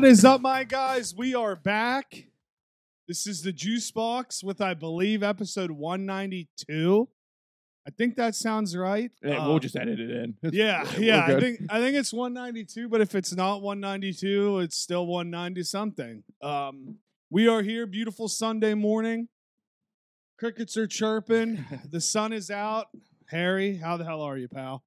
What is up, my guys? We are back. This is the Juice Box with, I believe, episode 192. I think that sounds right. Yeah, we'll Um, just edit it in. Yeah, yeah. I think I think it's 192, but if it's not 192, it's still 190 something. Um, we are here, beautiful Sunday morning. Crickets are chirping. the sun is out. Harry, how the hell are you, pal?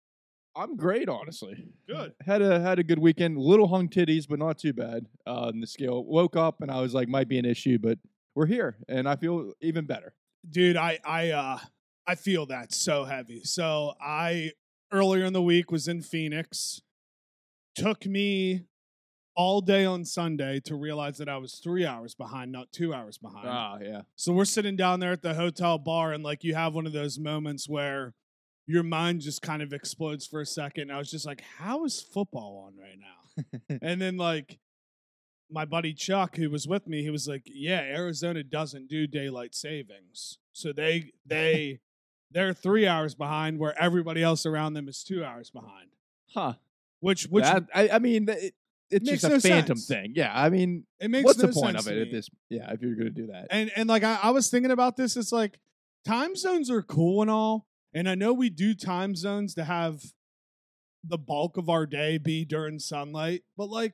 I'm great, honestly. Good. Had a had a good weekend. Little hung titties, but not too bad. Uh, on the scale, woke up and I was like, might be an issue, but we're here, and I feel even better. dude i i uh i feel that so heavy so i earlier in the week was in phoenix took me all day on sunday to realize that i was three hours behind not two hours behind Ah, yeah. so we're sitting down there at the hotel bar and like you have one of those moments where your mind just kind of explodes for a second i was just like how is football on right now and then like my buddy Chuck, who was with me, he was like, "Yeah, Arizona doesn't do daylight savings, so they they they're three hours behind, where everybody else around them is two hours behind." Huh. Which which That- I, I mean, it, it's Makes just no a phantom sense. thing. Yeah. I mean, it makes what's no the point of it at this? Yeah, if you're gonna do that. And and like I, I was thinking about this, it's like time zones are cool and all, and I know we do time zones to have the bulk of our day be during sunlight, but like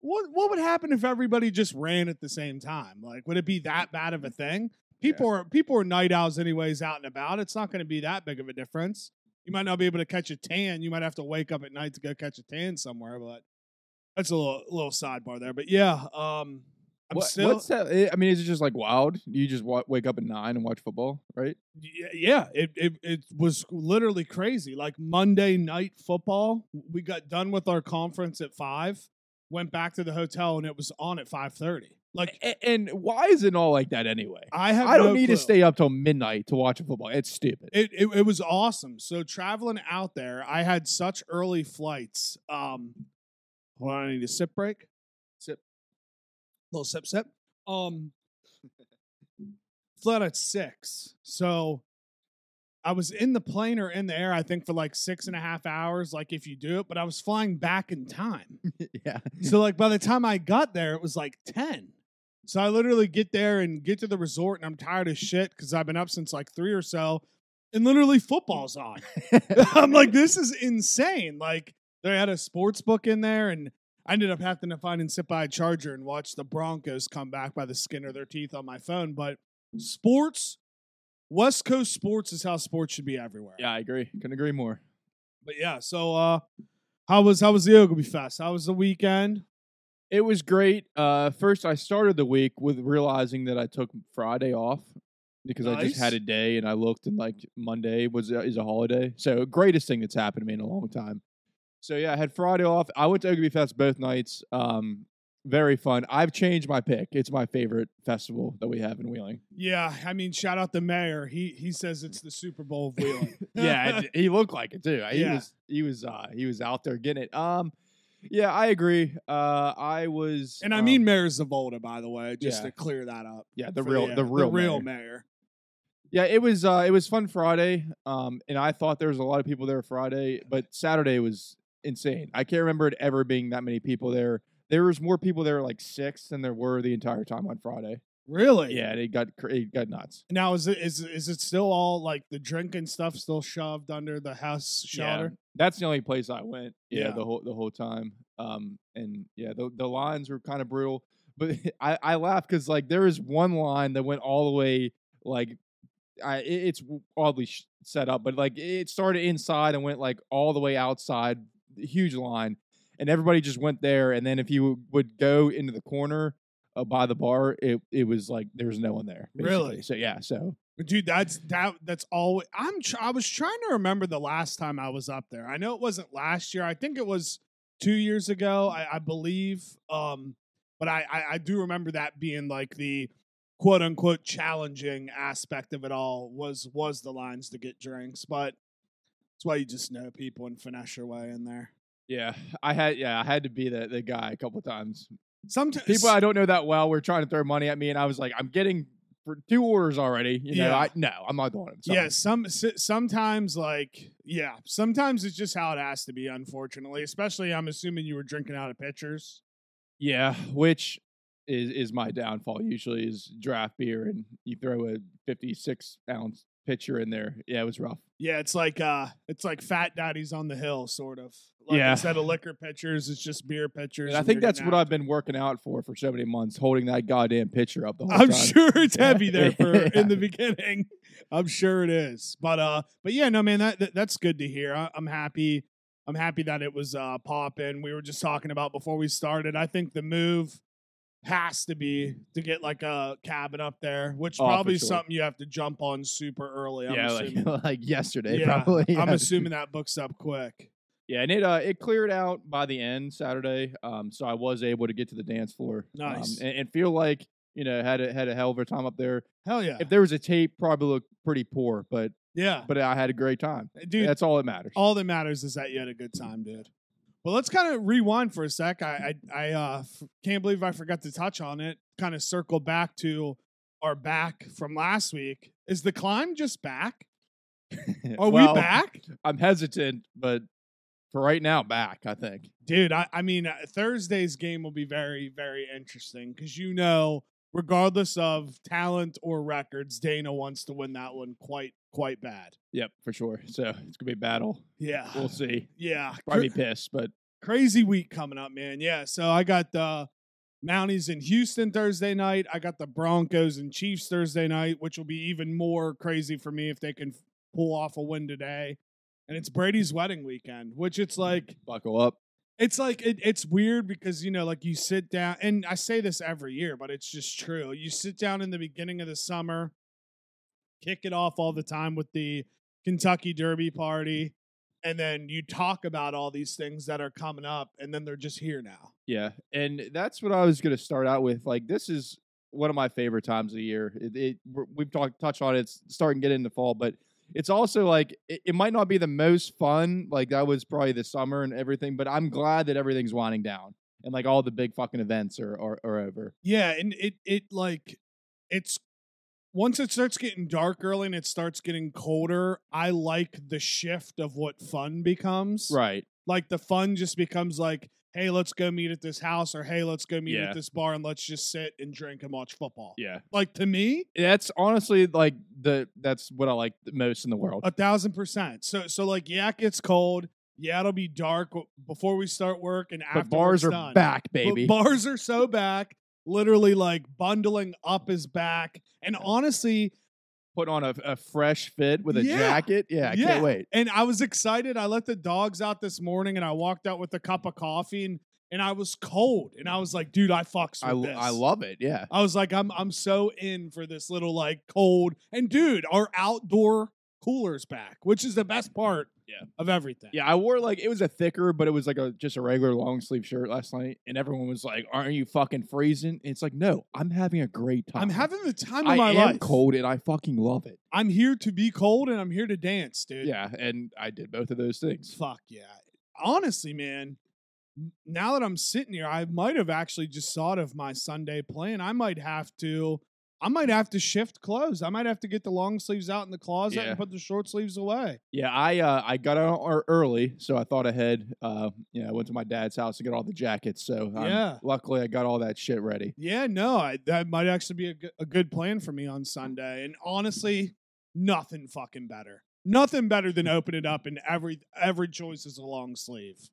what what would happen if everybody just ran at the same time? Like would it be that bad of a thing? People are people are night owls anyways out and about. It's not going to be that big of a difference. You might not be able to catch a tan. You might have to wake up at night to go catch a tan somewhere, but that's a little little sidebar there. But yeah, um I'm What- still what's that? eh, I mean, is it just like wild? You just wa- wake up at nine and watch football, right? Yeah it, it it was literally crazy like monday night football we got done with our conference at 5 went back to the hotel and it was on at 5.30 like A- and why is it all like that anyway? i have I don't no need clue. to stay up till midnight to watch a football. It's stupid. it, it, it was awesome so traveling out there i had such early flights um hold on i need a sip break. Little sip sip. Um at six. So i was in the plane or in the air i think for like six and a half hours like if you do it but i was flying back in time. Yeah. so like by the time i got there it was like 10 so i literally get there and get to the resort and i'm tired as shit because i've been up since like three or so and literally football's on. I'm like, this is insane. Like, they had a sports book in there, and I ended up having to find and sit by a charger and watch the Broncos come back by the skin of their teeth on my phone. But sports, West Coast sports is how sports should be everywhere. Yeah, I agree. Couldn't agree more. But yeah, so uh how was how was the Oglebay Fest? How was the weekend? It was great. Uh, first, I started the week with realizing that I took Friday off because I just had a day, and I looked and like Monday was is a holiday. So greatest thing that's happened to me in a long time. So yeah, I had Friday off. I went to Oglebay Fest both nights. Um, very fun. I've changed my pick. It's my favorite festival that we have in Wheeling. Yeah, I mean, shout out the mayor. He he says it's the Super Bowl of Wheeling. yeah, and he looked like it too. He Yeah. was he was uh he was out there getting it. Um, yeah, I agree. Uh, I was, and I um, mean Mayor Zavolta, by the way, just yeah. to clear that up. yeah, the real, uh, the real, real mayor. mayor. Yeah, it was uh it was fun Friday. Um and I thought there was a lot of people there Friday, but Saturday was insane. I can't remember it ever being that many people there. There was more people there like 6 than there were the entire time on Friday. Really? Yeah, it got it got nuts. Now is it is is it still all like the drinking stuff still shoved under the house Yeah, that's the only place I went. Yeah, Yeah. the whole the whole time. Um and yeah, the the lines were kind of brutal, but I I laugh cuz like there is one line that went all the way like I it- it's oddly sh- set up, but like it started inside and went like all the way outside, huge line, and everybody just went there. And then if you would go into the corner uh, by the bar, it it was like there was no one there. Really? So yeah, so Dude, that's that that's always I'm tr- I was trying to remember the last time I was up there. I know it wasn't last year. I think it was two years ago, I, I believe. Um, but I, I I do remember that being like the quote unquote challenging aspect of it all was was the lines to get drinks. But that's why you just know people and finesse your way in there. yeah, I had yeah I had to be the the guy a couple times. Sometimes People I don't know that well were trying to throw money at me, and I was like, I'm getting for two orders already. You know, Yeah. I no, I'm not doing it. Sorry. Yeah, some sometimes like yeah, sometimes it's just how it has to be. Unfortunately, especially I'm assuming you were drinking out of pitchers. Yeah, which is is my downfall. Usually is draft beer, and you throw a fifty six ounce pitcher in there. Yeah, it was rough. Yeah, it's like uh it's like fat daddies on the hill, sort of. Like Yeah. instead of liquor pitchers, it's just beer pitchers. And I think that's what I've been working out for for so many months, holding that goddamn pitcher up the whole I'm time. sure it's heavy there for Yeah. in the beginning. I'm sure it is. But uh but yeah, no man, that, that that's good to hear. I, I'm happy. I'm happy that it was uh popping. We were just talking about before we started. I think the move has to be to get like a cabin up there, which Oh, probably sure. something you have to jump on super early. I'm Yeah, assuming. like, like yesterday, Yeah, probably. I'm assuming that books up quick. Yeah, and it uh it cleared out by the end Saturday, um, so I was able to get to the dance floor, um, Nice. and, and feel like you know had a had a hell of a time up there. Hell yeah. If there was a tape, probably looked pretty poor, but yeah. but I had a great time. Dude, That's all that matters. all that matters is that you had a good time, dude. Well, let's kind of rewind for a sec. I I, I uh, f- can't believe I forgot to touch on it. Kind of circle back to our back from last week. Is the climb just back? Are Well, we back, I'm hesitant, but for right now, back. I think. dude? I, I mean, uh, Thursday's game will be very very interesting because you know, regardless of talent or records, Dana wants to win that one quite quite bad. Yep, for sure. So it's gonna be a battle. Yeah, We'll see. yeah. Probably pissed, but crazy week coming up, man. Yeah, so I got the Mounties in Houston Thursday night. I got the Broncos and Chiefs Thursday night, which will be even more crazy for me if they can f- pull off a win today. And it's Brady's wedding weekend, which it's mm, like buckle up. It's like it, it's weird because you know like you sit down and I say this every year, but it's just true. You sit down in the beginning of the summer, kick it off all the time with the Kentucky Derby party, and then you talk about all these things that are coming up, and then they're just here now. Yeah, and that's what I was going to start out with. Like, this is one of my favorite times of the year. It, it we've talked touched on it. It's starting to get into fall, but it's also like it, it might not be the most fun. Like that was probably the summer and everything, but I'm glad that everything's winding down and like all the big fucking events are are, are over. Yeah, and it it like it's once it starts getting dark early and it starts getting colder, I like the shift of what fun becomes. Right. like the fun just becomes like hey let's go meet at this house or hey let's go meet Yeah. at this bar and let's just sit and drink and watch football Yeah. like to me That's honestly like the that's what I like the most in the world. a thousand percent so so like yeah it gets cold yeah it'll be dark before we start work and after But bars are done. back, But baby. bars are so back literally like bundling up is back and honestly Put on a, a fresh fit with a Yeah. jacket. Yeah, I Yeah. can't wait. And I was excited. I let the dogs out this morning and I walked out with a cup of coffee and, and I was cold. And I was like, dude, I fucks with I, this. I love it. Yeah. I was like, I'm I'm so in for this little like cold. And dude, our outdoor cooler's back, which is the best part Yeah. of everything. Yeah, I wore like it was a thicker, but it was like a just a regular long sleeve shirt last night, and everyone was like, "Aren't you fucking freezing?" It's like, no, I'm having a great time. I'm having the time of I my am life. cold, and I fucking love it. I'm here to be cold and I'm here to dance, dude. Yeah, and I did both of those things. Fuck yeah. Honestly, man, now that I'm sitting here, I might have actually just thought of my Sunday plan. I might have to I might have to shift clothes. I might have to get the long sleeves out in the closet Yeah. and put the short sleeves away. Yeah, I uh, I got out early, so I thought ahead. Uh, yeah, I went to my dad's house to get all the jackets. So um, Yeah. luckily I got all that shit ready. Yeah, no, I, that might actually be a, a good plan for me on Sunday. And honestly, nothing fucking better. Nothing better than open it up and every every choice is a long sleeve.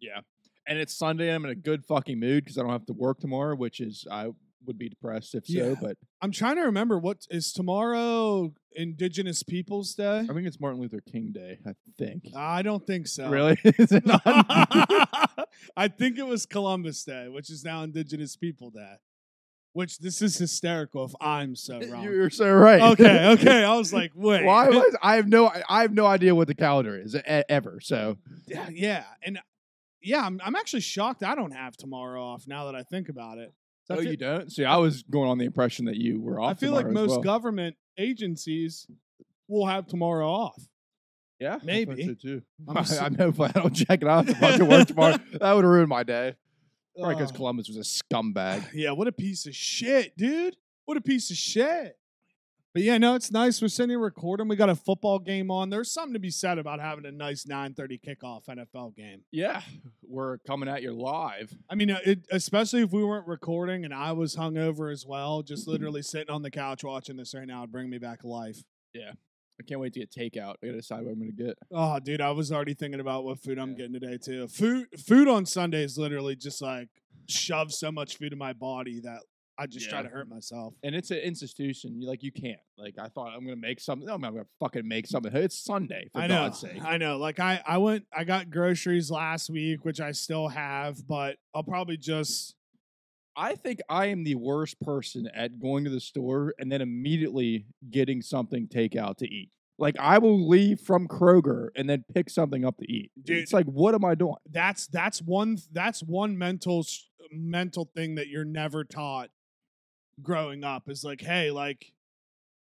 Yeah, and it's Sunday. I'm in a good fucking mood because I don't have to work tomorrow, which is I would be depressed if Yeah. so. But I'm trying to remember what is tomorrow Indigenous Peoples Day? I think it's Martin Luther King Day. I think. I don't think so. Really? Is it not? I think it was Columbus Day, which is now Indigenous People Day. Which this is hysterical if I'm so wrong. You're so right. okay, okay. I was like, wait. Why was I have no I have no idea what the calendar is e- ever. So yeah, yeah, and yeah, I'm I'm actually shocked I don't have tomorrow off now that I think about it. I oh, feel, you don't. See, I was going on the impression that you were off. I feel like most well. government agencies will have tomorrow off. yeah, I maybe. so too. I'm I, I'm hopeful I don't check it out. If I have to work tomorrow, that would ruin my day. Probably because. Columbus was a scumbag. Yeah, what a piece of shit, dude. What a piece of shit. But yeah, no, it's nice. We're sitting here recording. We got a football game on. There's something to be said about having a nice 9:30 kickoff NFL game. Yeah, we're coming at you live. I mean, uh, it, especially if we weren't recording and I was hungover as well, just literally sitting on the couch watching this right now would bring me back to life. Yeah. I can't wait to get takeout. I gotta decide what I'm gonna get. Oh, dude, I was already thinking about what food I'm Yeah. getting today too. Food, food on Sundays literally just like shove so much food in my body that I just try to hurt myself. And it's an institution. You like you can't. Like I thought I'm gonna make something. No, I'm gonna fucking make something. It's Sunday for I know, God's sake. I know. Like I, I went, I got groceries last week, which I still have, but I'll probably just I think I am the worst person at going to the store and then immediately getting something takeout to eat. Like I will leave from Kroger and then pick something up to eat. Dude. it's like, what am I doing? that's that's one that's one mental mental thing that you're never taught growing up is like hey like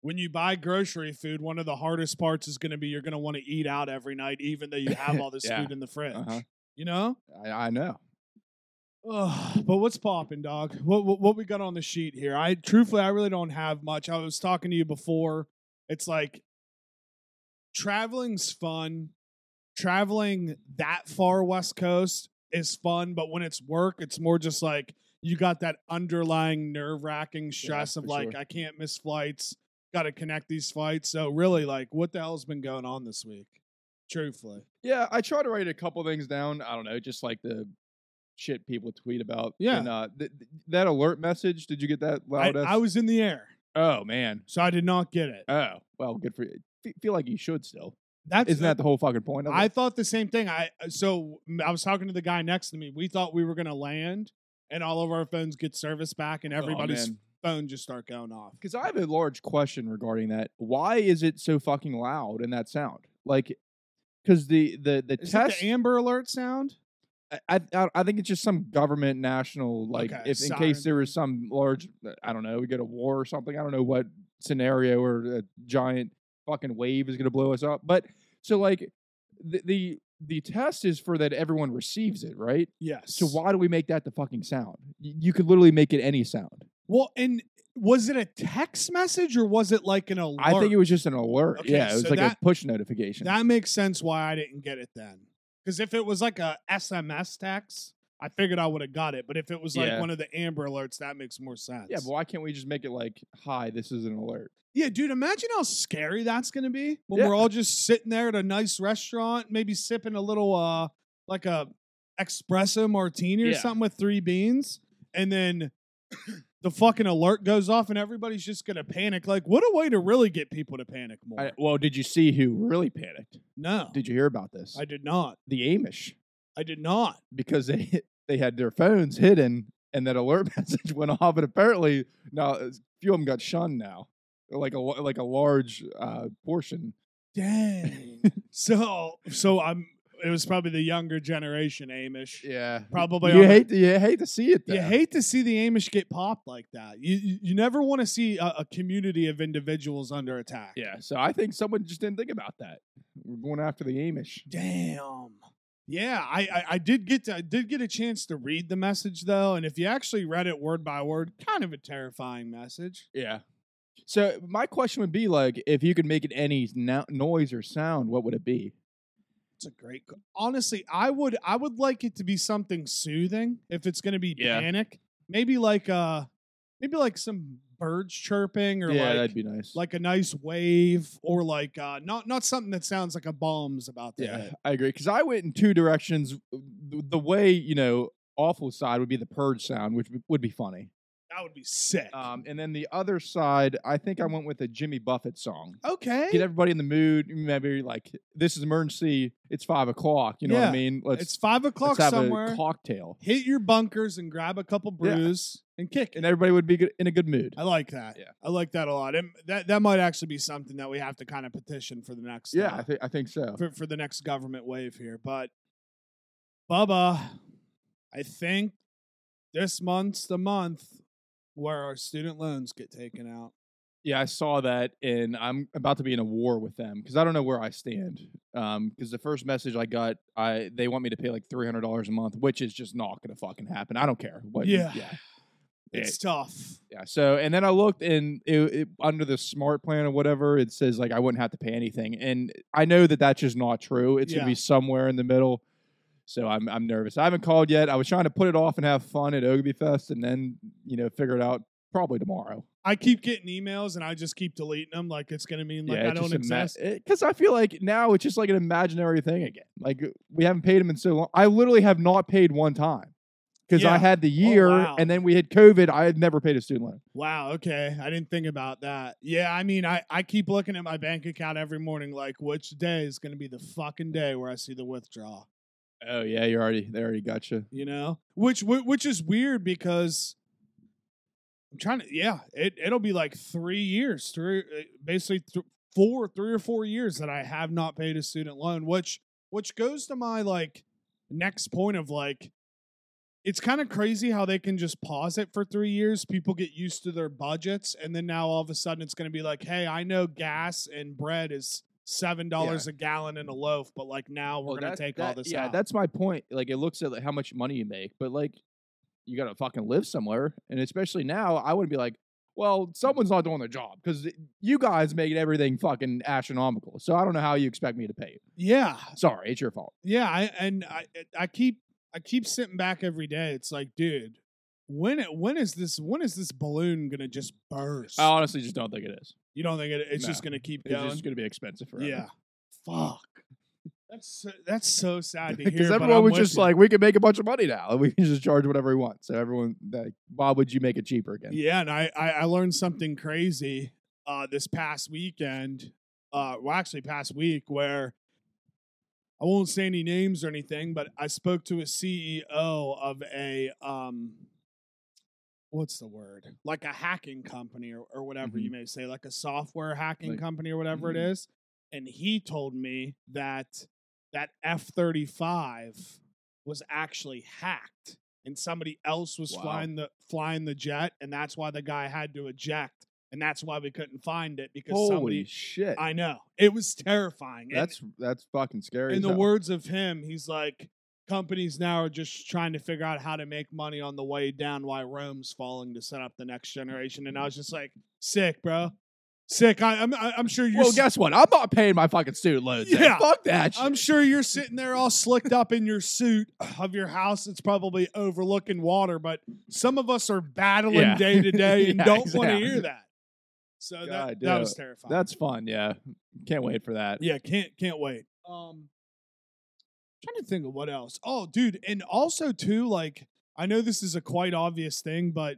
when you buy grocery food one of the hardest parts is going to be you're going to want to eat out every night even though you have all this Yeah. food in the fridge Uh-huh. you know I, I know. Ugh, but what's popping dog what, what what we got on the sheet here i truthfully i really don't have much i was talking to you before it's like traveling's fun traveling that far west coast is fun but when it's work it's more just like you got that underlying nerve-wracking stress of like sure. i can't miss flights got to connect these flights so really like what the hell's been going on this week truthfully Yeah, I try to write a couple things down. I don't know, just like the shit people tweet about. Yeah. And uh, th- th- that alert message. Did you get that I, loud? I was in the air oh man. so i did not get it Oh well, good for you. Fe- feel like you should still. that's Isn't that the whole fucking point of it? I thought the same thing. I so I was talking to the guy next to me. We thought we were going to land, and all of our phones get service back, and everybody's Oh, man. phone just start going off. Because I have a large question regarding that. Why is it so fucking loud in that sound? Like, because the the the Is test. it the Amber Alert sound? I, I I think it's just some government national like Okay, if in siren case there was some large uh, I don't know we get a war or something I don't know what scenario or a giant fucking wave is gonna blow us up but so like the the the test is for that everyone receives it right Yes. so why do we make that the fucking sound Y- you could literally make it any sound Well, and was it a text message or was it like an alert? I think it was just an alert Okay, yeah it was so like that- a push notification that makes sense why I didn't get it then. Because if it was like a SMS text, I figured I would have got it. But if it was like Yeah. one of the Amber Alerts, that makes more sense. yeah but why can't we just make it like hi this is an alert Yeah, dude, imagine how scary that's going to be when Yeah. we're all just sitting there at a nice restaurant, maybe sipping a little uh like a espresso martini or Yeah. something with three beans and then the fucking alert goes off and everybody's just going to panic. Like what a way to really get people to panic more. I, well did you see who really panicked no. did you hear about this I did not. the Amish I did not. because they they had their phones hidden and that alert message went off and apparently now a few of them got shunned now like a like a large uh, portion Dang. so so I'm it was probably the younger generation Amish. yeah Probably you on hate to, you hate to see it though. You hate to see the Amish get popped like that. You you, you never want to see a, a community of individuals under attack. yeah so I think someone just didn't think about that we're going after the Amish Damn. Yeah, I, I I did get to I did get a chance to read the message though, and if you actually read it word by word, kind of a terrifying message. yeah so my question would be like if you could make it any no- noise or sound what would it be It's a great. Honestly, I would I would like it to be something soothing. If it's going to be Yeah. panic, maybe like uh maybe like some birds chirping or yeah like that'd be nice like a nice wave or like uh not not something that sounds like a bomb's about to Yeah. I agree. Because I went in two directions. The way you know, awful side would be the purge sound, which would be funny. That would be sick. Um, and then the other side, I think I went with a Jimmy Buffett song. okay. Get everybody in the mood. Maybe like this is emergency. It's five o'clock. You know what Yeah, I mean? Let's it's five o'clock let's have somewhere. a cocktail, Hit your bunkers and grab a couple Yeah. brews and kick and everybody would be good, in a good mood. I like that. Yeah. I like that a lot. And that that might actually be something that we have to kind of petition for the next. Yeah, uh, I think I think so. for for the next government wave here. But Bubba, I think this month's the month where our student loans get taken out. Yeah, I saw that, and I'm about to be in a war with them because I don't know where I stand. Um, because the first message I got, I they want me to pay like three hundred dollars a month, which is just not going to fucking happen. I don't care. What, Yeah. yeah. It's tough. Yeah. So, and then I looked and it, it, under the smart plan or whatever, it says like I wouldn't have to pay anything. And I know that that's just not true. It's Yeah. gonna be somewhere in the middle. So I'm I'm nervous. I haven't called yet. I was trying to put it off and have fun at Oglebay Fest, and then you know figure it out probably tomorrow. I keep getting emails and I just keep deleting them like it's gonna mean like yeah, I don't exist. it- Cause I feel like now it's just like an imaginary thing again. Like uh, we haven't paid him in so long. I literally have not paid one time because Yeah. I had the oh, year wow. and then we had COVID. I had never paid a student loan. Wow, okay. I didn't think about that. Yeah, I mean I, I keep looking at my bank account every morning like which day is gonna be the fucking day where I see the withdrawal. Oh yeah, you're already they already got you. you know which which is weird because i'm trying to yeah it, it'll be like three years three uh, basically th- four three or four years that i have not paid a student loan which which goes to my like next point of like it's kind of crazy how they can just pause it for three years people get used to their budgets and then now all of a sudden it's going to be like hey i know gas and bread is seven dollars a gallon in a loaf but like now we're going to that- take all this yeah, out that's my point. Like it looks at like, how much money you make, but like you got to fucking live somewhere, and especially now, I wouldn't be like, well, someone's not doing their job because you guys make everything fucking astronomical. So I don't know how you expect me to pay you. yeah Sorry, it's your fault. Yeah, I and I I keep I keep sitting back every day. It's like, dude, when it when is this when is this balloon gonna just burst? I honestly just don't think it is. You don't think it, it's just gonna keep It's going? just going to be expensive forever. yeah. Fuck. That's so, that's so sad to hear. Because but everyone I'm was with just you. like, we can make a bunch of money now, and we can just charge whatever we want. So everyone, like, why would you make it cheaper again? Yeah, and I, I I learned something crazy uh this past weekend. Uh well actually past week where I won't say any names or anything, but I spoke to a CEO of a um what's the word? Like a hacking company or, or whatever you may say, like a software hacking Like- company or whatever Mhm. it is. And he told me that that F thirty five was actually hacked and somebody else was Wow. flying the flying the jet and that's why the guy had to eject and that's why we couldn't find it because Holy somebody shit! I know. It was terrifying. And that's that's fucking scary. in the hell. words of him, he's like companies now are just trying to figure out how to make money on the way down why Rome's falling to set up the next generation and I was just like sick, bro. Sick. I, I'm I- I'm sure you're Well, guess what? I'm not paying my fucking student loans. then. Yeah. fuck that. Shit. I'm sure you're sitting there all slicked up in your suit of your house. It's probably overlooking water, but some of us are battling Yeah. day to day and Yeah, don't want to hear that. So that, God, that yeah. was terrifying. That's fun. Yeah, can't wait for that. yeah, can't can't wait. Um trying to think of what else. Oh, dude, and also too, like I know this is a quite obvious thing, but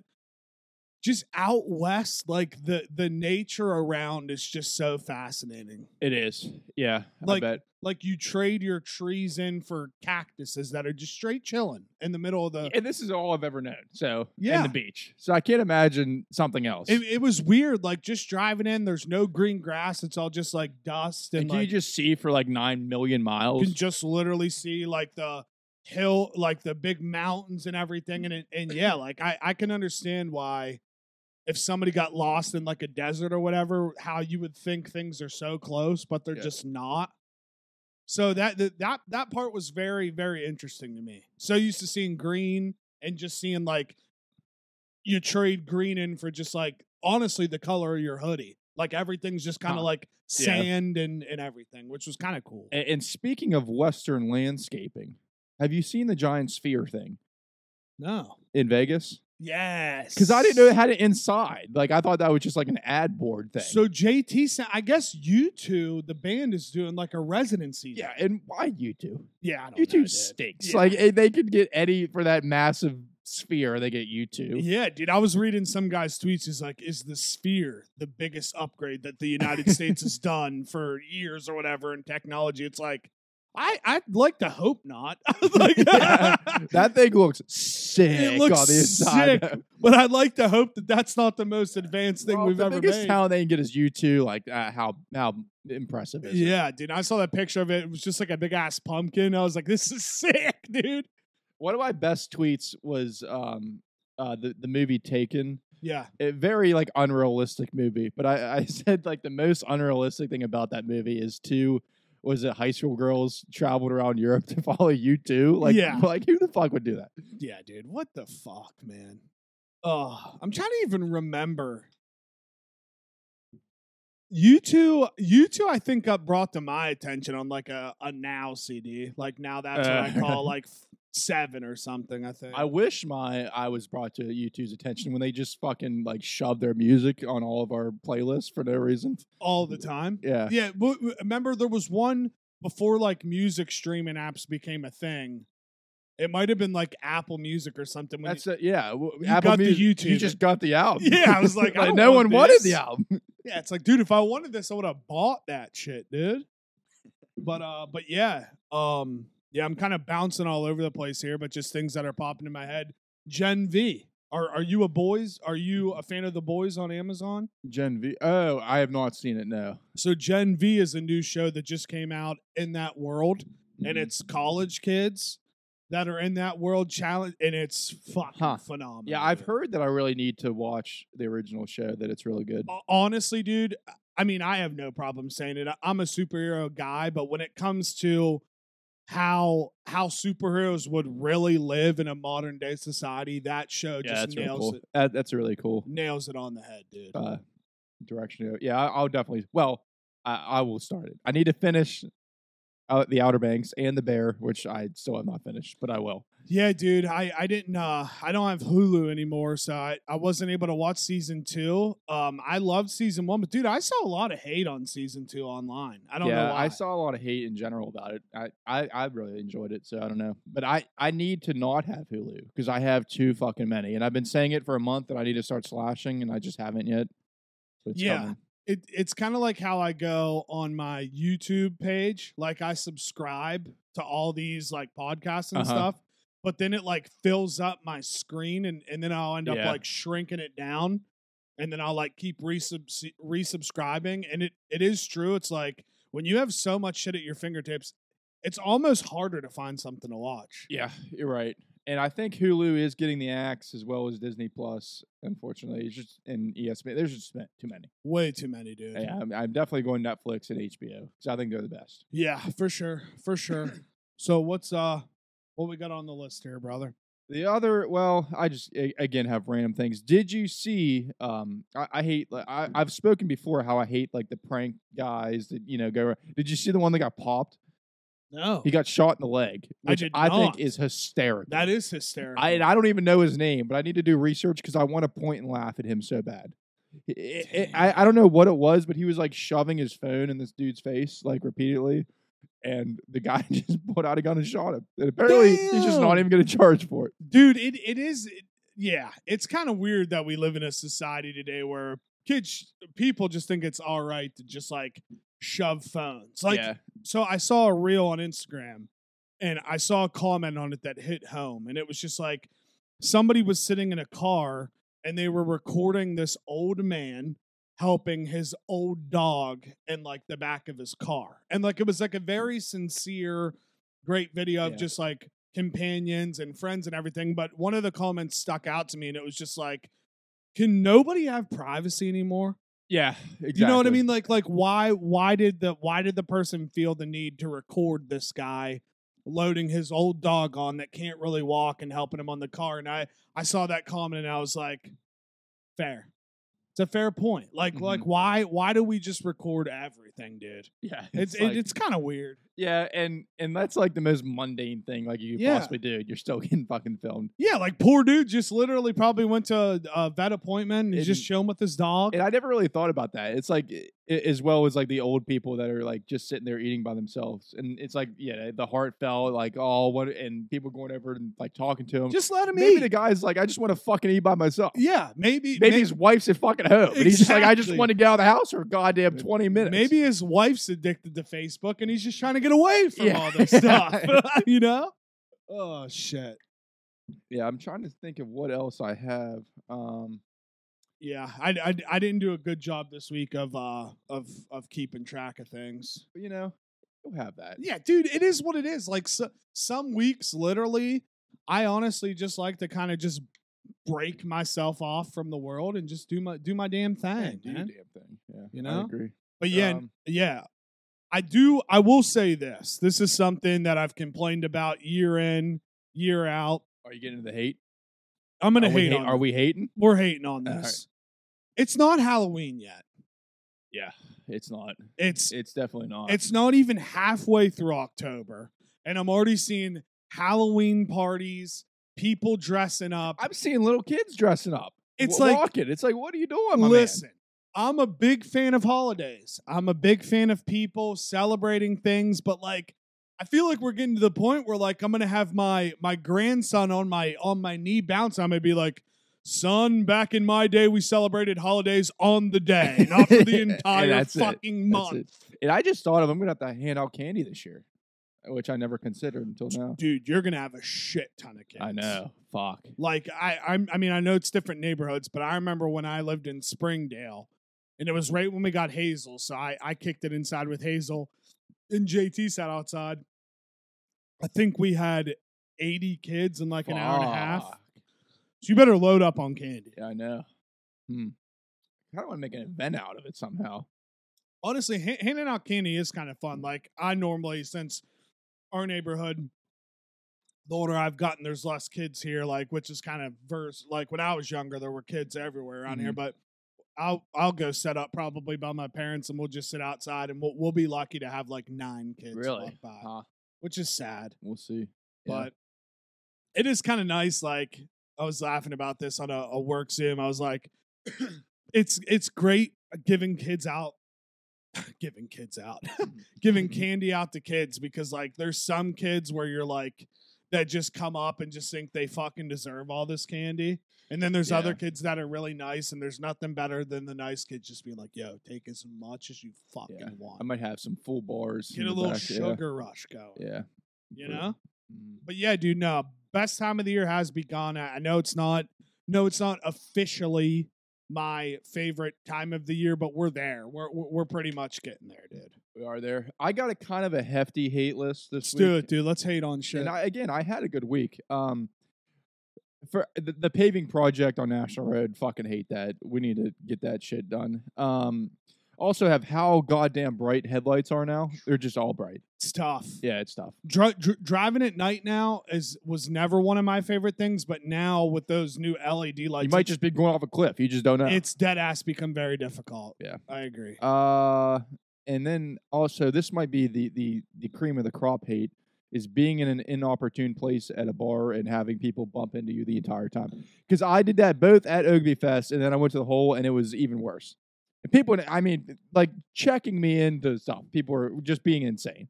just out west, like the the nature around is just so fascinating. It is. Yeah, Like- I bet. like you trade your trees in for cactuses that are just straight chilling in the middle of the and this is all I've ever known. So, Yeah. and the beach. So I can't imagine something else. it, it was weird like just driving in there's no green grass it's all just like dust and and can like, you just see for like nine million you miles? can just literally see like the hill like the big mountains and everything and and yeah like I, I can understand why if somebody got lost in like a desert or whatever how you would think things are so close but they're Yeah. just not so that that that part was very very interesting to me so used to seeing green and just seeing like you trade green in for just like honestly the color of your hoodie like everything's just kind of Huh. like Yeah. sand and and everything which was kind of cool A- and, speaking of Western landscaping, have you seen the giant sphere thing no in Vegas? Yes. Because I didn't know it had it inside. Like I thought that was just like an ad board thing. So JT I guess U2, the band is doing like a residency. yeah, and why U2? Yeah. I don't You know, two stinks. Yeah. Like eh, they could get Eddie for that massive sphere. They get U2. Yeah, dude. I was reading some guy's tweets. He's like, "Is the Sphere the biggest upgrade that the United States has done for years or whatever in technology?" It's like, I I'd like to hope not. like, Yeah, that thing looks sick it looks on the inside. sick, but I'd like to hope that that's not the most advanced thing Well, we've the ever biggest made. talent they can get is U2. Like uh, how how impressive is it? Yeah, dude. I saw that picture of it. It was just like a big ass pumpkin. I was like, "This is sick, dude." One of my best tweets was um uh the the movie Taken. Yeah. a very like unrealistic movie. But I, I said like the most unrealistic thing about that movie is two was it high school girls traveled around Europe to follow U2? Like Yeah. like who the fuck would do that? Yeah, dude. What the fuck, man? Oh, I'm trying to even remember. U2, you two, I think got brought to my attention on like a, a now CD. Like now that's what I Uh. call like f- seven or something. I think. I wish my I was brought to U2's attention when they just fucking like shoved their music on all of our playlists for no reason. all the time. Yeah. Yeah, w- remember there was one before like music streaming apps became a thing. It might have been like Apple Music or something. When That's it. Yeah. w- You Apple got the Music, U2. You just got the album. Yeah, I was like, I no want one wanted the album. yeah, it's like, dude, if I wanted this, I would have bought that shit, dude. But uh, but yeah, um, yeah, I'm kind of bouncing all over the place here, but just things that are popping in my head. Gen V, are are you a boys? Are you a fan of the boys on Amazon? Gen V. Oh, I have not seen it. No. So Gen V is a new show that just came out in that world. and Mhm. it's college kids that are in that world challenge, and it's fucking Huh. phenomenal. Yeah, I've heard that I really need to watch the original show. That it's really good. Honestly, dude, I mean, I have no problem saying it. I'm a superhero guy, but when it comes to how how superheroes would really live in a modern day society, that show Yeah, just that's really nails cool. it. That, that's really cool. Nails it on the head, dude. Uh, direction. Yeah, I'll definitely. Well, I, I will start it. I need to finish uh, the Outer Banks and the Bear, which I still have not finished, but I will. Yeah, dude. I, I didn't uh I don't have Hulu anymore, so I, I wasn't able to watch season two. Um I loved season one, but dude, I saw a lot of hate on season two online. I don't yeah, know why. I saw a lot of hate in general about it. I, I, I really enjoyed it, so I don't know. But I, I need to not have Hulu because I have too fucking many, and I've been saying it for a month that I need to start slashing, and I just haven't yet. So it's Yeah. coming. It, it's kind of like how I go on my YouTube page. Like I subscribe to all these like podcasts and Uh-huh. stuff, but then it like fills up my screen and, and then I'll end up Yeah. like shrinking it down and then I'll like keep resubs- resubscribing. And it, it is true. It's like when you have so much shit at your fingertips, it's almost harder to find something to watch. Yeah, you're right. And I think Hulu is getting the axe as well as Disney Plus. Unfortunately, it's just and E ESPN. There's just too many. Way too many, dude. Yeah, I'm, I'm definitely going Netflix and HBO because I think they're the best. Yeah, for sure. For sure. so what's uh what we got on the list here, brother? The other, well, I just a- again have random things. Did you see? Um, I, I hate. Like, I, I've spoken before how I hate like the prank guys that you know go. Did you see the one that got popped? No. He got shot in the leg, I which did I think is hysterical. That is hysterical. I and I don't even know his name, but I need to do research because I want to point and laugh at him so bad. I- I- I, I, I don't know what it was, but he was like shoving his phone in this dude's face like repeatedly, and the guy just pulled out a gun and shot him. And apparently, he's just not even going to charge for it. Dude, it, it is it- yeah, it's kind of weird that we live in a society today where kids people just think it's all right to just like shove phones. Like yeah, so I saw a reel on Instagram and I saw a comment on it that hit home and it was just like somebody was sitting in a car and they were recording this old man helping his old dog in like the back of his car. And like it was like a very sincere great video of Yeah. just like companions and friends and everything, but one of the comments stuck out to me and it was just like can nobody have privacy anymore? yeah, exactly. You know what I mean? Like like why why did the why did the person feel the need to record this guy loading his old dog on that can't really walk and helping him on the car? And I I saw that comment and I was like, fair. It's a fair point. Like like Mhm. why why do we just record everything, dude? Yeah, It's it's, it, it's kind of weird. Yeah, and and that's like the most mundane thing like you could Yeah. possibly do. You're still getting fucking filmed. Yeah, like poor dude just literally probably went to a, vet appointment and he's just And- chilling with his dog. And I never really thought about that. It's like i- i- as well as like the old people that are like just sitting there eating by themselves, and it's like yeah, the heartfelt like oh what, and people going over and like talking to him. just let him maybe eat. the guy's like I just want to fucking eat by myself. yeah, maybe Maybe may- his wife's at fucking home, and he's just like I just want to get out of the house for goddamn twenty minutes. Maybe his wife's addicted to Facebook and he's just trying to get away from Yeah. all this stuff. you know? Oh shit. yeah, I'm trying to think of what else I have. Um, Yeah, I, I, I didn't do a good job this week of uh of of keeping track of things. you know, you'll have that. Yeah, dude, it is what it is. Like so, some weeks, literally, I honestly just like to kind of just break myself off from the world and just do my do my damn Yeah, thing, do your damn thing. Yeah, You I know? agree. But yeah, Um, yeah. I do I will say this. This is something that I've complained about year in, year out. Are you getting into the hate? I'm gonna Are hate hate- on. Are we hating? We're hating on All right. this. It's not Halloween yet. Yeah, it's not. It's It's definitely not. it's not even halfway through October, and I'm already seeing Halloween parties, people dressing up. I'm seeing little kids dressing up. It's wa- like- walking. It's like, what are you doing? Listen, I'm a big fan of holidays. I'm a big fan of people celebrating things, but like I feel like we're getting to the point where like I'm gonna have my my grandson on my on my knee bounce. I'm gonna be like, son, back in my day we celebrated holidays on the day, not for the entire fucking month. And I just thought of I'm gonna have to hand out candy this year, which I never considered until now. Dude, you're gonna have a shit ton of kids. I know. Fuck. Like I, I'm, I mean, I know it's different neighborhoods, but I remember when I lived in Springdale, and it was right when we got Hazel, so I, I kicked it inside with Hazel, and JT sat outside. I think we had 80 kids in like an hour and a half. So you better load up on candy. Yeah, I know. Hmm. I don't want to make an event out of it somehow. Honestly, ha- handing out candy is kind of fun. Like I normally, since our neighborhood, the older I've gotten, there's less kids here. Like, which is kind of verse. Like when I was younger, there were kids everywhere around here. But I'll I'll go set up probably by my parents, and we'll just sit outside, and we'll we'll be lucky to have like nine kids Really? walk by, Huh. which is sad. We'll see. Yeah. But it is kind of nice. Like I was laughing about this on a, a work Zoom. I was like, it's it's great giving kids out, giving kids out, giving mm-hmm. candy out to kids because like there's some kids where you're like that just come up and just think they fucking deserve all this candy. And then there's other kids that are really nice, and there's nothing better than the nice kids just being like, "Yo, take as much as you fucking Yeah. want. I might have some full bars. Get a little back, yeah. sugar rush going." Yeah. You know. Mm. But yeah, dude, no. Best time of the year has begun. I know it's not no, it's not officially my favorite time of the year, but we're there. We're we're pretty much getting there, dude. We are there. I got a kind of a hefty hate list this Let's week. do it, dude. Let's hate on shit. And I, again, I had a good week. Um, for the, the paving project on National Road, fucking hate that. We need to get that shit done. Um, also have how goddamn bright headlights are now. They're just all bright. it's tough. Yeah, it's tough. Dri- dri- driving at night now is was never one of my favorite things, but now with those new LED lights, you might just be going off a cliff. You just don't know. it's dead ass become very difficult. Yeah. I agree. Uh, and then also this might be the the the cream of the crop hate is being in an inopportune place at a bar and having people bump into you the entire time. Because I did that both at Oglebay Fest and then I went to the hole and it was even worse. And people, I mean, like checking me into stuff. People are just being insane.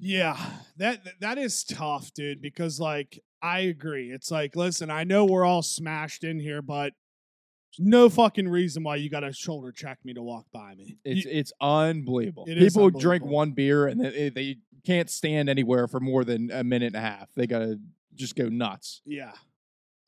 Yeah, that that is tough, dude. Because like I agree. It's like, listen, I know we're all smashed in here, but there's no fucking reason why you got to shoulder check me to walk by me. You- It's it's unbelievable. It people drink one beer and they, they can't stand anywhere for more than a minute and a half. They gotta just go nuts. yeah,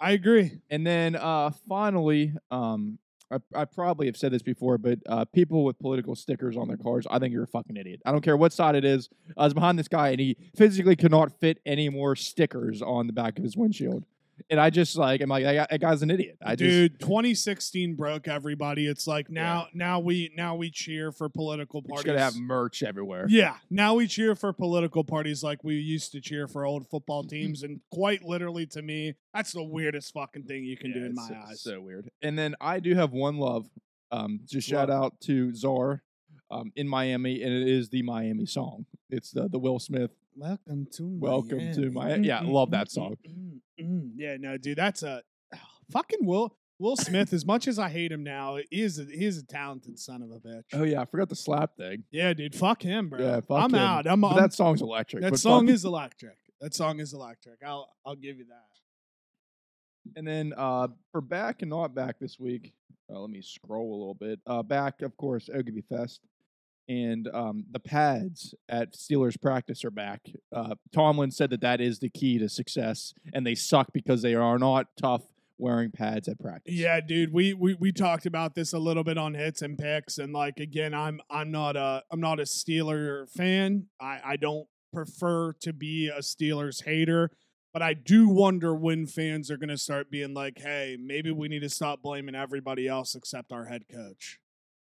I agree. And then uh, finally, um, I, I probably have said this before, but uh, people with political stickers on their cars, I think you're a fucking idiot. I don't care what side it is. I was behind this guy, and he physically could not fit any more stickers on the back of his windshield. And I just like, I'm like, that guy- guy's an idiot. I just, Dude, 2016 broke everybody. It's like Yeah. now now we now we cheer for political parties. just gotta have merch everywhere. Yeah, now we cheer for political parties like we used to cheer for old football teams, and quite literally to me, that's the weirdest fucking thing you can do in my so, eyes. So weird. And then I do have one love. Um, just shout out to Czar um, in Miami, and it is the Miami song. It's the the Will Smith Welcome to Miami. Welcome to Miami. Yeah, love that song. mm, mm. Yeah, no, dude, that's a fucking Will Will Smith. as much as I hate him now, he is a, he is a talented son of a bitch. Oh yeah, I forgot the slap thing. Yeah, dude, fuck him, bro. Yeah, fuck I'm him. out. I'm, I'm that song's electric. that song is electric. That song is electric. I'll I'll give you that. And then uh, for back and not back this week, uh, let me scroll a little bit. Uh, back, of course, Oglebay Fest. And um, the pads at Steelers practice are back. Uh, Tomlin said that that is the key to success, and they suck because they are not tough wearing pads at practice. Yeah, dude, we, we we talked about this a little bit on hits and picks, and like again, I'm I'm not a I'm not a Steeler fan. I I don't prefer to be a Steelers hater, but I do wonder when fans are going to start being like, hey, maybe we need to stop blaming everybody else except our head coach.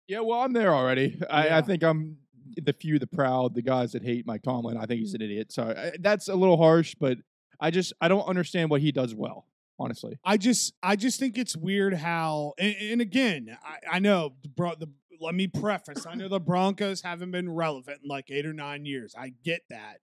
Yeah, well, I'm there already. I, Yeah. I think I'm the few, the proud, the guys that hate Mike Tomlin. I think he's mm-hmm. an idiot. So I, that's a little harsh, but I just I don't understand what he does well honestly. I just I just think it's weird how and, and again I, I know the, bro, the let me preface I know the Broncos haven't been relevant in like eight or nine years I get that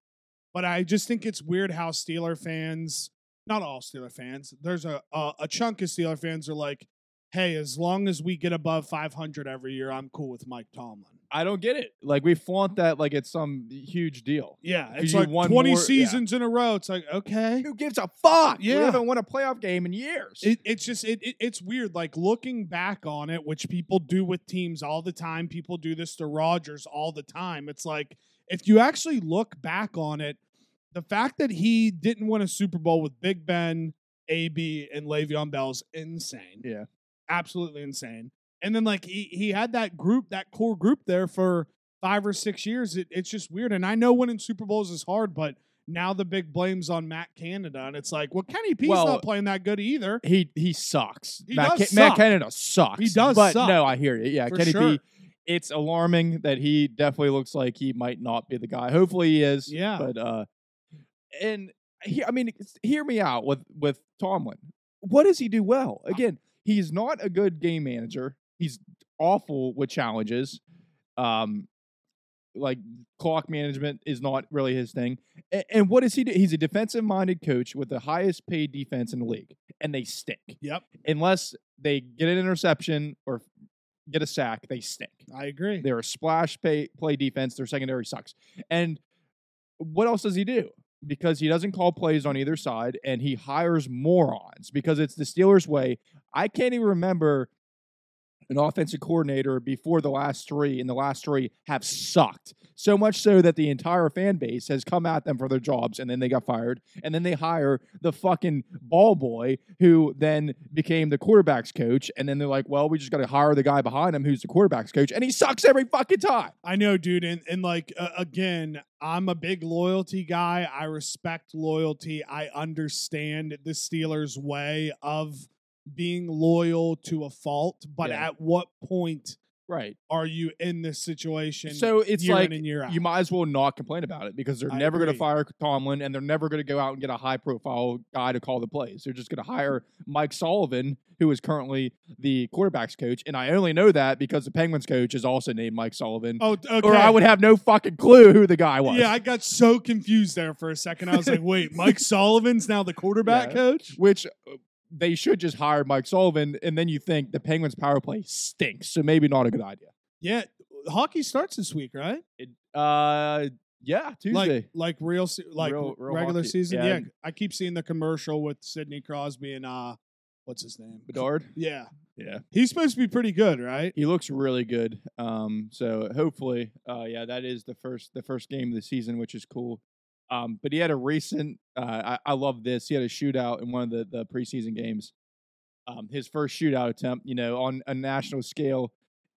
but I just think it's weird how Steeler fans not all Steeler fans there's a a, a chunk of Steeler fans are like hey as long as we get above 500 every year I'm cool with Mike Tomlin I don't get it. Like we flaunt that like it's some huge deal. Yeah, it's like 20 more- yeah. seasons in a row it's like okay Who gives a fuck? Yeah, We Yeah. haven't won a playoff game in years. It, it's just it, it it's weird. Like looking back on it, which people do with teams all the time. People do this to Rodgers all the time. It's like if you actually look back on it, the fact that he didn't win a Super Bowl with Big Ben, AB, and Le'Veon Bell is insane. yeah. Absolutely insane. And then like he he had that group, that core group there for five or six years. It, it's just weird. And I know winning Super Bowls is hard, but now the big blame's on Matt Canada, and it's like, well, Kenny P's Well, not playing that good either. He he sucks. He Matt, Ca- Matt. Canada sucks. He does But suck. no, I hear you. Yeah, For Kenny sure. P. It's alarming that he definitely looks like he might not be the guy. Hopefully he is. Yeah. But uh, and he, I mean, hear me out with with Tomlin. What does he do well? Again, he's not a good game manager. He's awful with challenges. Um, like clock management is not really his thing. And, and what does he do? He's a defensive minded coach with the highest paid defense in the league, and they stink Yep, unless they get an interception or get a sack, they stink. I agree. They're a splash pay, play defense. Their secondary sucks. And what else does he do? Because he doesn't call plays on either side and he hires morons because it's the Steelers' way. I can't even remember an offensive coordinator before the last three, and the last three have sucked. So much so that the entire fan base has come at them for their jobs, and then they got fired. And then they hire the fucking ball boy who then became the quarterback's coach. And then they're like, well, we just got to hire the guy behind him who's the quarterback's coach, and he sucks every fucking time. I know, dude, and and like uh, again, I'm a big loyalty guy. I respect loyalty. I understand the Steelers' way of being loyal to a fault, but Yeah. at what point Right. are you in this situation? So it's like in and year out. you might as well not complain about it because they're I never going to fire Tomlin and they're never going to go out and get a high profile guy to call the plays. They're just going to hire Mike Sullivan, who is currently the quarterback's coach. And I only know that because the Penguins coach is also named Mike Sullivan. oh, okay. Or I would have no fucking clue who the guy was. Yeah, I got so confused there for a second. I was like, wait, Mike Sullivan's now the quarterback Yeah. coach? Which uh, they should just hire Mike Sullivan. And then you think the Penguins power play stinks. So maybe not a good idea. Yeah, hockey starts this week, right? It, uh, yeah, Tuesday. Like like real se- like Real- real regular hockey. season. Yeah. Yeah. I keep seeing the commercial with Sidney Crosby and uh what's his name? Bedard. Yeah. Yeah. He's supposed to be pretty good, right? He looks really good. Um, so hopefully, uh, yeah, that is the first the first game of the season, which is cool. Um, but he had a recent. Uh, I, I love this. He had a shootout in one of the the preseason games. Um, his first shootout attempt, you know, on a national scale,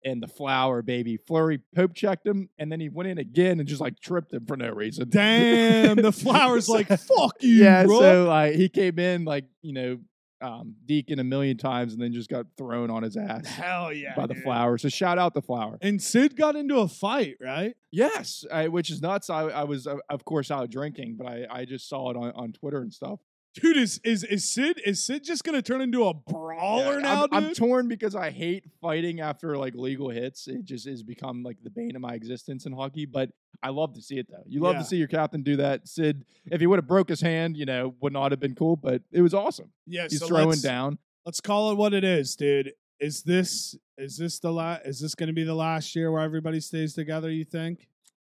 and the flower baby Fleury poke checked him, and then he went in again and just like tripped him for no reason. Damn, the flowers like fuck you, yeah. bro. So like he came in like you know, um, deacon a million times, and then just got thrown on his ass Hell yeah. by the dude. flower. So shout out the flower. And Sid got into a fight, right? Yes, I, which is nuts. I, I was, uh, of course, out drinking, but I, I just saw it on, on Twitter and stuff. Dude, is is is Sid is Sid just gonna turn into a brawler Yeah, now, I'm, dude? I'm torn because I hate fighting after like legal hits. It just has become like the bane of my existence in hockey. But I love to see it though. You love Yeah. to see your captain do that. Sid, if he would have broke his hand, you know, would not have been cool. But it was awesome. yeah, He's so throwing let's, down. Let's call it what it is, dude. Is this is this the la- is this gonna be the last year where everybody stays together, you think?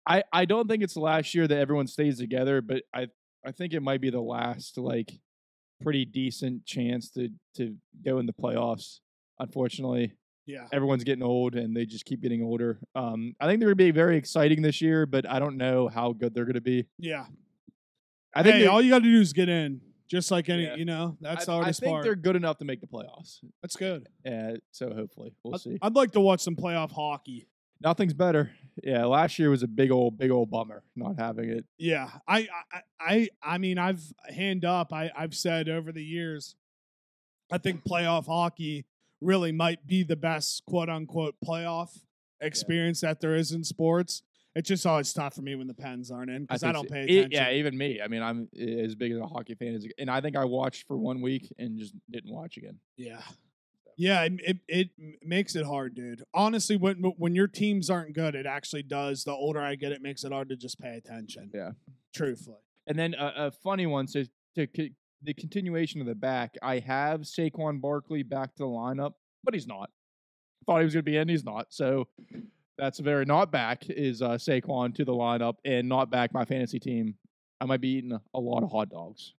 I, I don't think it's the last year that everyone stays together, but I I think it might be the last like pretty decent chance to to go in the playoffs. Unfortunately, Yeah. everyone's getting old and they just keep getting older. Um, I think they're going to be very exciting this year, but I don't know how good they're going to be. Yeah. I think hey, they- all you got to do is get in, just like any, Yeah. you know. That's I, the I hardest think part. they're good enough to make the playoffs. That's good. Uh, so hopefully we'll I'd, see. I'd like to watch some playoff hockey. Nothing's better. Yeah, last year was a big old, big old bummer not having it. Yeah, I, I, I, I mean, I've hand up. I, I've said over the years, I think playoff hockey really might be the best quote unquote playoff experience that there is in sports. It's just always tough for me when the Pens aren't in because I, think don't pay attention. yeah, even me. I mean, I'm as big as a hockey fan as, and I think I watched for one week and just didn't watch again. Yeah. Yeah, it, it it makes it hard, dude. Honestly, when when your teams aren't good, it actually does. The older I get, it makes it hard to just pay attention. Yeah. truthfully. And then a, a funny one. So to co- the continuation of the back, I have Saquon Barkley back to the lineup, but he's not. Thought he was going to be in, he's not. So that's very not back is uh, Saquon to the lineup and not back my fantasy team. I might be eating a lot of hot dogs.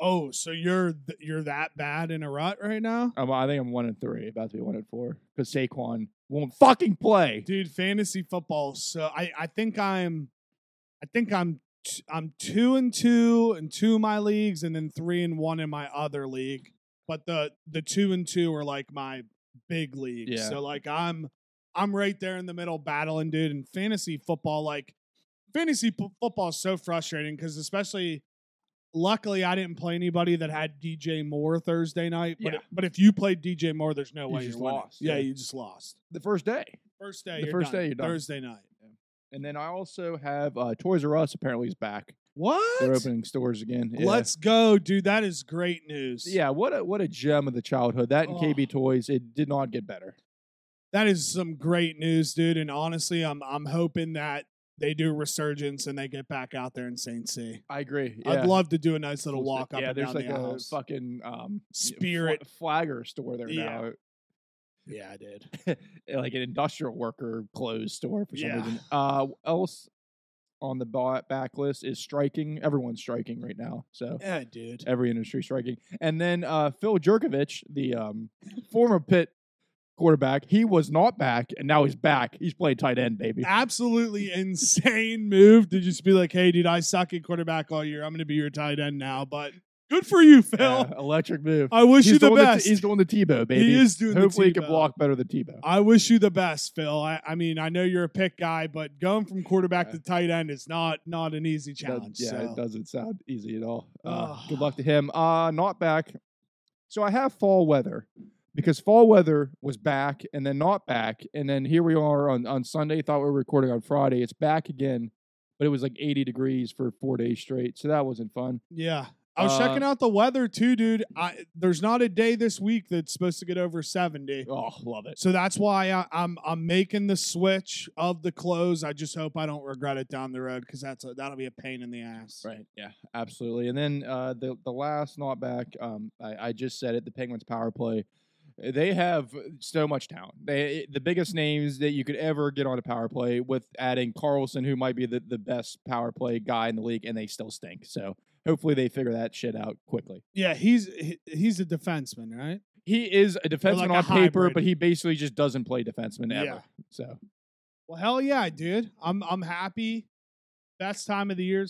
Oh, so you're th- you're that bad in a rut right now, Um, I think I'm one and three, about to be one and four, because Saquon won't fucking play. dude? Fantasy football. So I I think I'm, I think I'm t- I'm two and two in two of my leagues, and then three and one in my other league. But the the two and two are like my big leagues. Yeah. So like I'm I'm right there in the middle battling, dude. And fantasy football, like fantasy p- football is so frustrating because especially luckily I didn't play anybody that had DJ Moore Thursday night. But Yeah. but if you played DJ Moore, there's no You way you're lost, Yeah, yeah. you just lost. The first day. First day, The first done. day, you're done. Thursday night. And then I also have uh, Toys R Us apparently is back. What? They're opening stores again. Yeah. Let's go, dude. That is great news. Yeah, what a what a gem of the childhood. That and Oh. KB Toys, it did not get better. that is some great news, dude. And honestly, I'm I'm hoping that they do resurgence and they get back out there in St. C. I agree. Yeah. I'd love to do a nice little walk up Yeah, and there's down like the a aisles. fucking um, Spirit. fl- flagger store there Yeah. now. Yeah, I did. like an industrial worker clothes store for some Yeah. reason. Uh, else on the back list is striking. Everyone's striking right now. So Yeah, dude. every industry striking. And then uh, Phil Jurkovec, the um, former Pitt quarterback, he was not back, and now he's back. He's playing tight end, baby. Absolutely insane move to just be like, hey, dude, I suck at quarterback all year. I'm going to be your tight end now. But good for you, Phil. Yeah, electric move. I wish he's you the best. T- he's doing the Tebow, baby. He is doing the Hopefully, he can block better than Tebow. I wish you the best, Phil. I, I mean, I know you're a pick guy, but going from quarterback Yeah. to tight end is not not an easy That- challenge. yeah, so. it doesn't sound easy at all. Uh, good luck to him. Uh, not back. So I have fall weather because fall weather was back and then not back, and then here we are on on Sunday. Thought we were recording on Friday. It's back again, but it was like 80 degrees for four days straight, so that wasn't fun. Yeah. I was Uh, checking out the weather too, dude. I, there's not a day this week that's supposed to get over 70. Oh, love it. So that's why I, I'm I'm making the switch of the clothes. I just hope I don't regret it down the road because that's a, that'll be a pain in the ass. Right. Yeah. Absolutely. And then uh, the the last not back. Um, I, I just said it. The Penguins power play. They have so much talent. They the biggest names that you could ever get on a power play with adding Karlsson, who might be the, the best power play guy in the league, and they still stink. So hopefully they figure that shit out quickly. Yeah, he's he, he's a defenseman, right? He is a defenseman like a on paper, hybrid. but he basically just doesn't play defenseman ever. Yeah. So Well, hell yeah, dude. I'm I'm happy. Best time of the year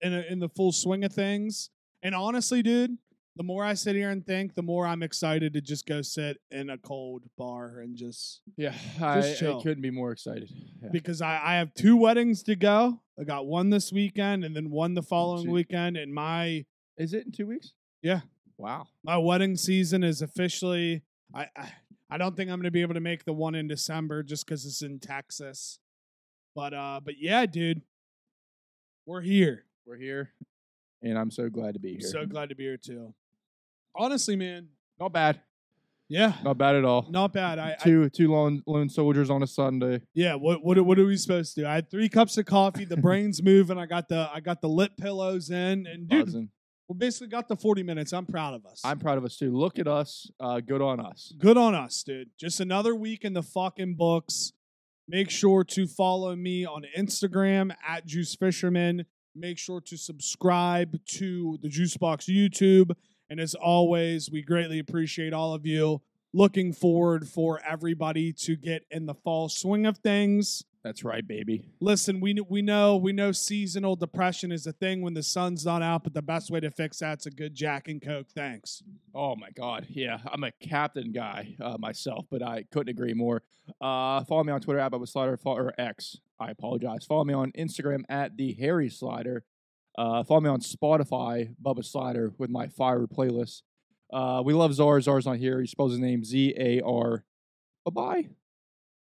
in a, in the full swing of things. And honestly, dude, the more I sit here and think, the more I'm excited to just go sit in a cold bar and just yeah, I, I chill. couldn't be more excited. Yeah. because I, I have two weddings to go. I got one this weekend and then one the following weekend. And my Is it in two weeks? Yeah. Wow. my wedding season is officially. I I, I don't think I'm going to be able to make the one in December just because it's in Texas. But uh, but yeah, dude, we're here. We're here, and I'm so glad to be here. so glad to be here too. Honestly, man, Not bad. yeah, Not bad at all. not bad. I, I two two lone lone soldiers on a Sunday. yeah. What what what are we supposed to do? I had three cups of coffee. The brain's moving. I got the I got the lip pillows in, and dude, Buzzing. we basically got the 40 minutes. I'm proud of us. I'm proud of us too. Look at us. Uh, good on us. Good on us, dude. Just another week in the fucking books. Make sure to follow me on Instagram at Juice Fisherman. Make sure to subscribe to the Juicebox YouTube. And as always, we greatly appreciate all of you. Looking forward for everybody to get in the fall swing of things. That's right, baby. Listen, we we know we know seasonal depression is a thing when the sun's not out, but the best way to fix that's a good Jack and Coke. Thanks. Oh my God. Yeah, I'm a captain guy uh, myself, but I couldn't agree more. Uh, follow me on Twitter at Bubba Slider or X. I apologize. Follow me on Instagram at the Harry Slider. Uh, follow me on Spotify, Bubba Slider, with my fire playlist. Uh, we love Zar. Zar's not here. He spells his name Z A R. Bye bye.